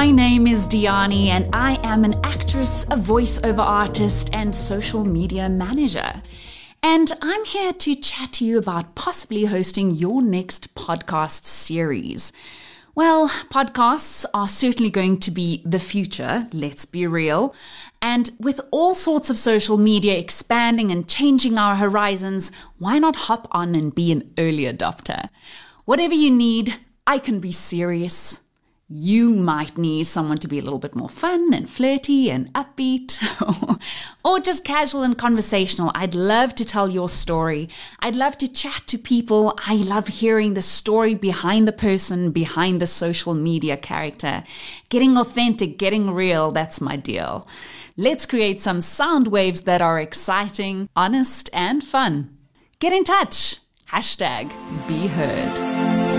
my name is Diani, and I am an actress, a voiceover artist, and social media manager. And I'm here to chat to you about possibly hosting your next podcast series. Well, podcasts are certainly going to be the future, let's be real. And with all sorts of social media expanding and changing our horizons, why not hop on and be an early adopter? Whatever you need, I can be serious, you might need someone to be a little bit more fun and flirty and upbeat or just casual and conversational. I'd love to tell your story. I'd love to chat to people. I love hearing the story behind the person, behind the social media character. Getting authentic, getting real, that's my deal. Let's create some sound waves that are exciting, honest, and fun. Get in touch. Hashtag be heard.